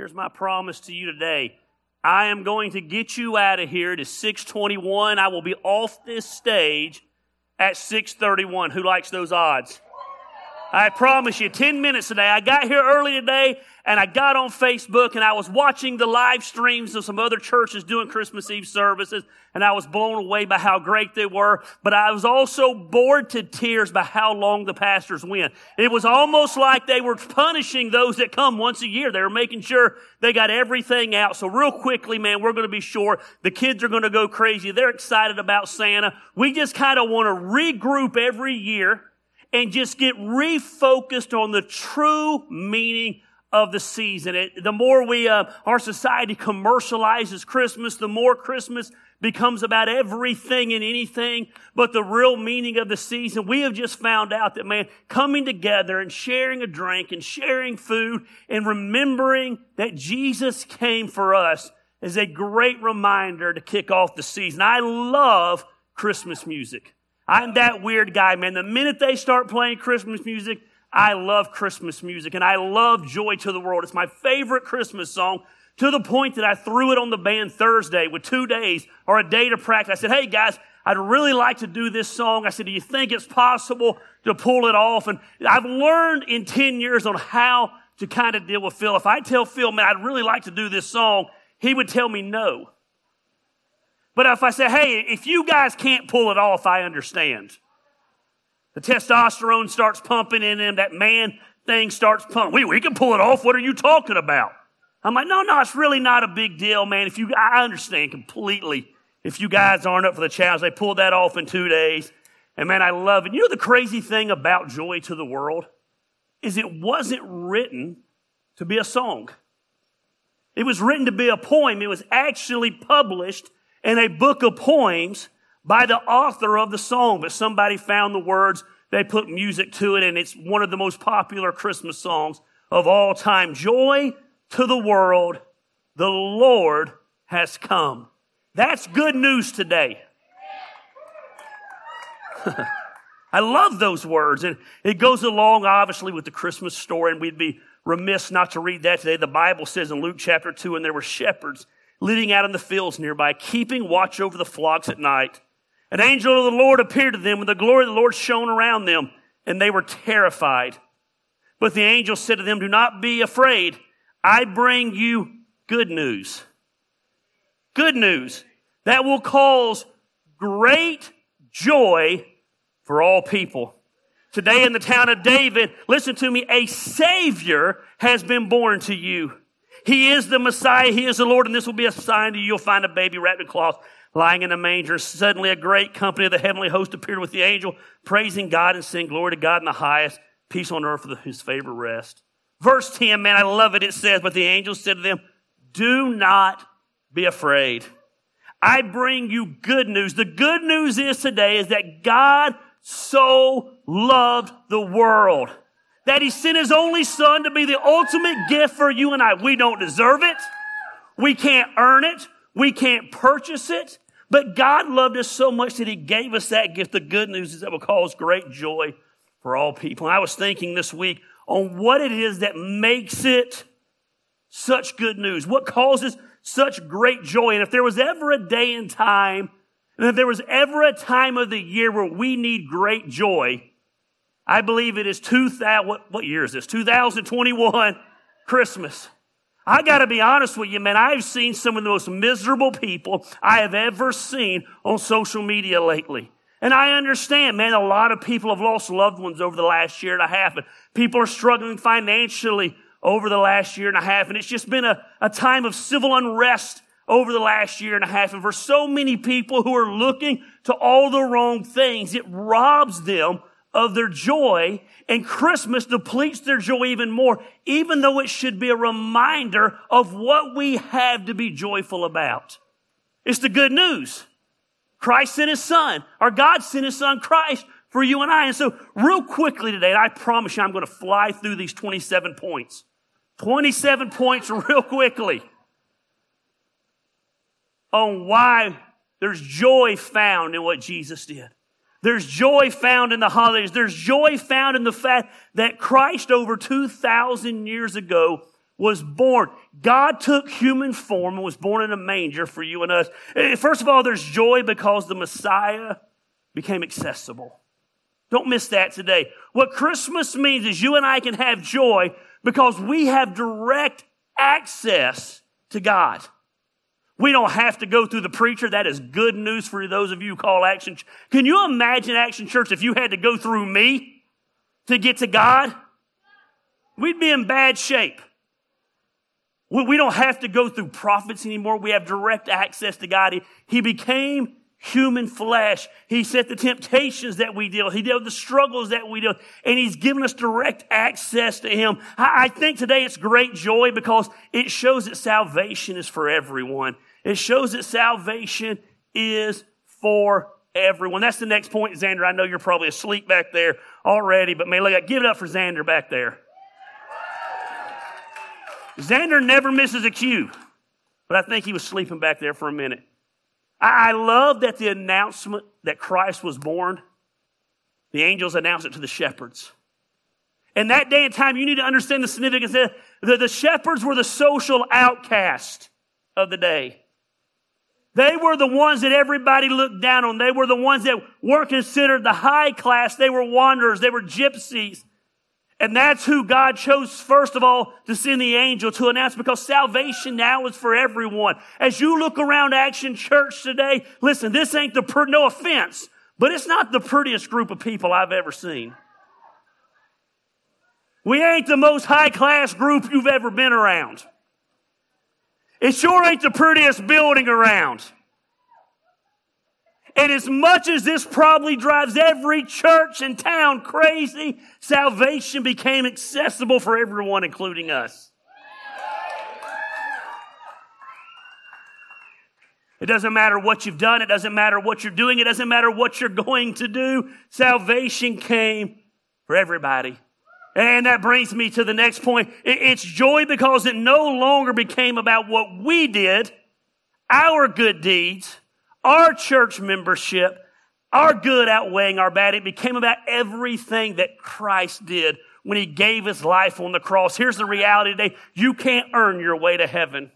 Here's my promise to you today. I am going to get you out of here to 621. I will be off this stage at 631. Who likes those odds? I promise you, 10 minutes today. I got here early today and I got on Facebook and I was watching the live streams of some other churches doing Christmas Eve services and I was blown away by how great they were. But I was also bored to tears by how long the pastors went. It was almost like they were punishing those that come once a year. They were making sure they got everything out. So real quickly, man, we're going to be short. The kids are going to go crazy. They're excited about Santa. We just kind of want to regroup every year and just get refocused on the true meaning of the season. It, the more we, uh, our society commercializes Christmas, the more Christmas becomes about everything and anything but the real meaning of the season. We have just found out that, man, coming together and sharing a drink and sharing food and remembering that Jesus came for us is a great reminder to kick off the season. I love Christmas music. I'm that weird guy, man. The minute they start playing Christmas music, I love Christmas music and I love Joy to the World. It's my favorite Christmas song to the point that I threw it on the band Thursday with two days or a day to practice. I said, Hey guys, I'd really like to do this song. I said, Do you think it's possible to pull it off? And I've learned in 10 years on how to kind of deal with Phil. If I tell Phil, man, I'd really like to do this song, he would tell me no. But if I say, hey, if you guys can't pull it off, I understand. The testosterone starts pumping in them, that man thing starts pumping. We, we can pull it off. What are you talking about? I'm like, no, no, it's really not a big deal, man. If you, I understand completely. If you guys aren't up for the challenge, they pulled that off in two days. And man, I love it. You know the crazy thing about Joy to the World? Is it wasn't written to be a song. It was written to be a poem. It was actually published in a book of poems by the author of the song, but somebody found the words, they put music to it, and it's one of the most popular Christmas songs of all time. Joy to the world, the Lord has come. That's good news today. I love those words, and it goes along obviously with the Christmas story, and we'd be remiss not to read that today. The Bible says in Luke chapter 2, and there were shepherds living out in the fields nearby, keeping watch over the flocks at night. An angel of the Lord appeared to them, and the glory of the Lord shone around them, and they were terrified. But the angel said to them, Do not be afraid. I bring you good news. Good news that will cause great joy for all people. Today in the town of David, listen to me, a Savior has been born to you. He is the Messiah. He is the Lord, and this will be a sign to you. You'll find a baby wrapped in cloth lying in a manger. Suddenly, a great company of the heavenly host appeared with the angel, praising God and saying, Glory to God in the highest, peace on earth with his favor rest. Verse 10, man, I love it. It says, But the angel said to them, Do not be afraid. I bring you good news. The good news is today is that God so loved the world that he sent his only son to be the ultimate gift for you and I. We don't deserve it. We can't earn it. We can't purchase it. But God loved us so much that he gave us that gift. The good news is that will cause great joy for all people. And I was thinking this week on what it is that makes it such good news. What causes such great joy. And if there was ever a day and time, and if there was ever a time of the year where we need great joy, I believe it is 2000, what, what year is this? 2021 Christmas. I gotta be honest with you, man. I've seen some of the most miserable people I have ever seen on social media lately. And I understand, man, a lot of people have lost loved ones over the last year and a half, and people are struggling financially over the last year and a half, and it's just been a, a time of civil unrest over the last year and a half. And for so many people who are looking to all the wrong things, it robs them of their joy, and Christmas depletes their joy even more, even though it should be a reminder of what we have to be joyful about. It's the good news. Christ sent his son, or God sent his son Christ for you and I. And so, real quickly today, I promise you I'm going to fly through these 27 points. 27 points real quickly on why there's joy found in what Jesus did. There's joy found in the holidays. There's joy found in the fact that Christ over 2,000 years ago was born. God took human form and was born in a manger for you and us. Eh, first of all, there's joy because the Messiah became accessible. Don't miss that today. What Christmas means is you and I can have joy because we have direct access to God. We don't have to go through the preacher. That is good news for those of you who call Action. Can you imagine Action Church if you had to go through me to get to God? We'd be in bad shape. We don't have to go through prophets anymore. We have direct access to God. He became human flesh. He set the temptations that we deal. He dealt with the struggles that we deal. And he's given us direct access to him. I think today it's great joy because it shows that salvation is for everyone. It shows that salvation is for everyone. That's the next point, Xander. I know you're probably asleep back there already, but may look, give it up for Xander back there. Xander never misses a cue, but I think he was sleeping back there for a minute. I love that the announcement that Christ was born, the angels announced it to the shepherds. And that day and time, you need to understand the significance that the, the shepherds were the social outcast of the day. They were the ones that everybody looked down on. They were the ones that weren't considered the high class. They were wanderers. They were gypsies. And that's who God chose first of all to send the angel to announce because salvation now is for everyone. As you look around Action Church today, listen, this ain't the, per- no offense, but it's not the prettiest group of people I've ever seen. We ain't the most high class group you've ever been around. It sure ain't the prettiest building around. And as much as this probably drives every church in town crazy, salvation became accessible for everyone, including us. It doesn't matter what you've done. It doesn't matter what you're doing. It doesn't matter what you're going to do. Salvation came for everybody. And that brings me to the next point. It's joy because it no longer became about what we did, our good deeds, our church membership, our good outweighing our bad. It became about everything that Christ did when he gave his life on the cross. Here's the reality today. You can't earn your way to heaven.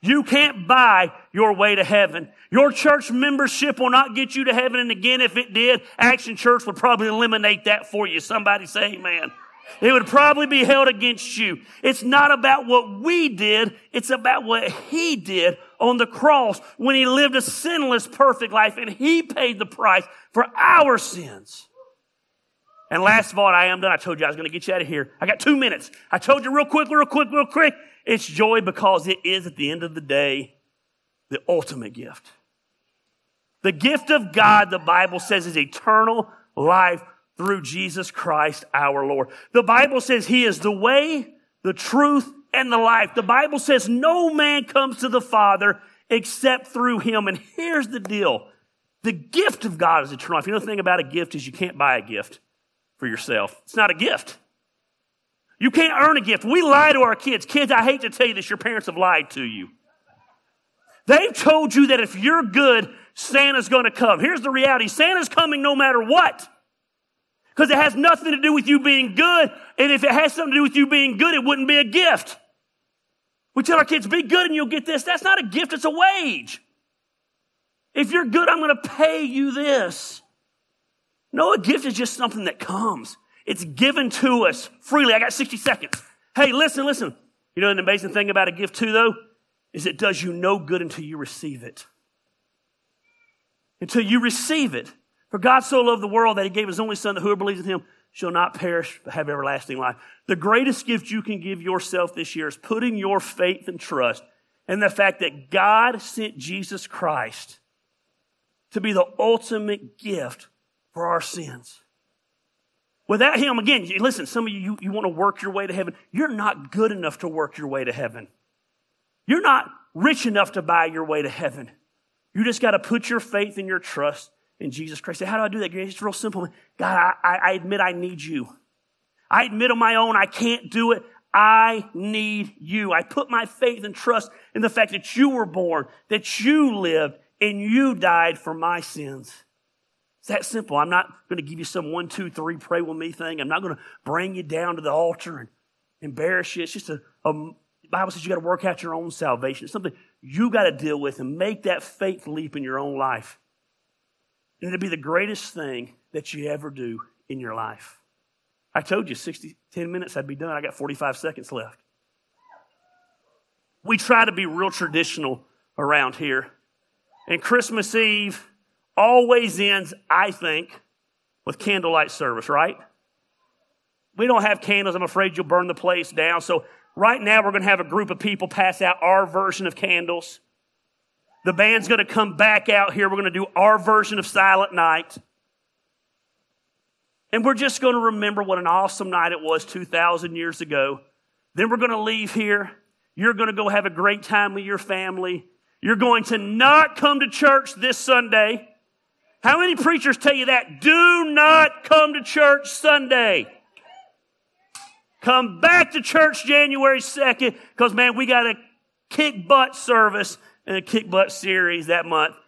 You can't buy your way to heaven. Your church membership will not get you to heaven. And again, if it did, Action Church would probably eliminate that for you. Somebody say amen. It would probably be held against you. It's not about what we did. It's about what he did on the cross when he lived a sinless, perfect life and he paid the price for our sins. And last of all, I am done. I told you I was going to get you out of here. I got two minutes. I told you real quick, real quick, real quick. It's joy because it is at the end of the day the ultimate gift. The gift of God, the Bible says, is eternal life through Jesus Christ our Lord. The Bible says He is the way, the truth, and the life. The Bible says no man comes to the Father except through Him. And here's the deal. The gift of God is eternal life. You know the thing about a gift is you can't buy a gift for yourself. It's not a gift. You can't earn a gift. We lie to our kids. Kids, I hate to tell you this, your parents have lied to you. They've told you that if you're good, Santa's going to come. Here's the reality. Santa's coming no matter what. Because it has nothing to do with you being good. And if it has something to do with you being good, it wouldn't be a gift. We tell our kids, be good and you'll get this. That's not a gift, it's a wage. If you're good, I'm going to pay you this. No, a gift is just something that comes. It's given to us freely. I got 60 seconds. Hey, listen, listen. You know, an amazing thing about a gift too, though, is it does you no good until you receive it. Until you receive it. For God so loved the world that he gave his only son that whoever believes in him shall not perish but have everlasting life. The greatest gift you can give yourself this year is putting your faith and trust in the fact that God sent Jesus Christ to be the ultimate gift for our sins. Without him, again, listen, some of you, you, you want to work your way to heaven. You're not good enough to work your way to heaven. You're not rich enough to buy your way to heaven. You just got to put your faith and your trust in Jesus Christ. Say, How do I do that? It's real simple. God, I, I admit I need you. I admit on my own I can't do it. I need you. I put my faith and trust in the fact that you were born, that you lived, and you died for my sins. It's that simple. I'm not going to give you some one, two, three, pray with me thing. I'm not going to bring you down to the altar and embarrass you. It's just a, a Bible says you got to work out your own salvation. It's something you got to deal with and make that faith leap in your own life. And it'll be the greatest thing that you ever do in your life. I told you 60, 10 minutes I'd be done. I got 45 seconds left. We try to be real traditional around here. And Christmas Eve always ends, I think, with candlelight service, right? We don't have candles. I'm afraid you'll burn the place down. So right now we're going to have a group of people pass out our version of candles. The band's going to come back out here. We're going to do our version of Silent Night. And we're just going to remember what an awesome night it was 2,000 years ago. Then we're going to leave here. You're going to go have a great time with your family. You're going to not come to church this Sunday. How many preachers tell you that? Do not come to church Sunday. Come back to church January 2nd because, man, we got a kick butt service and a kick butt series that month.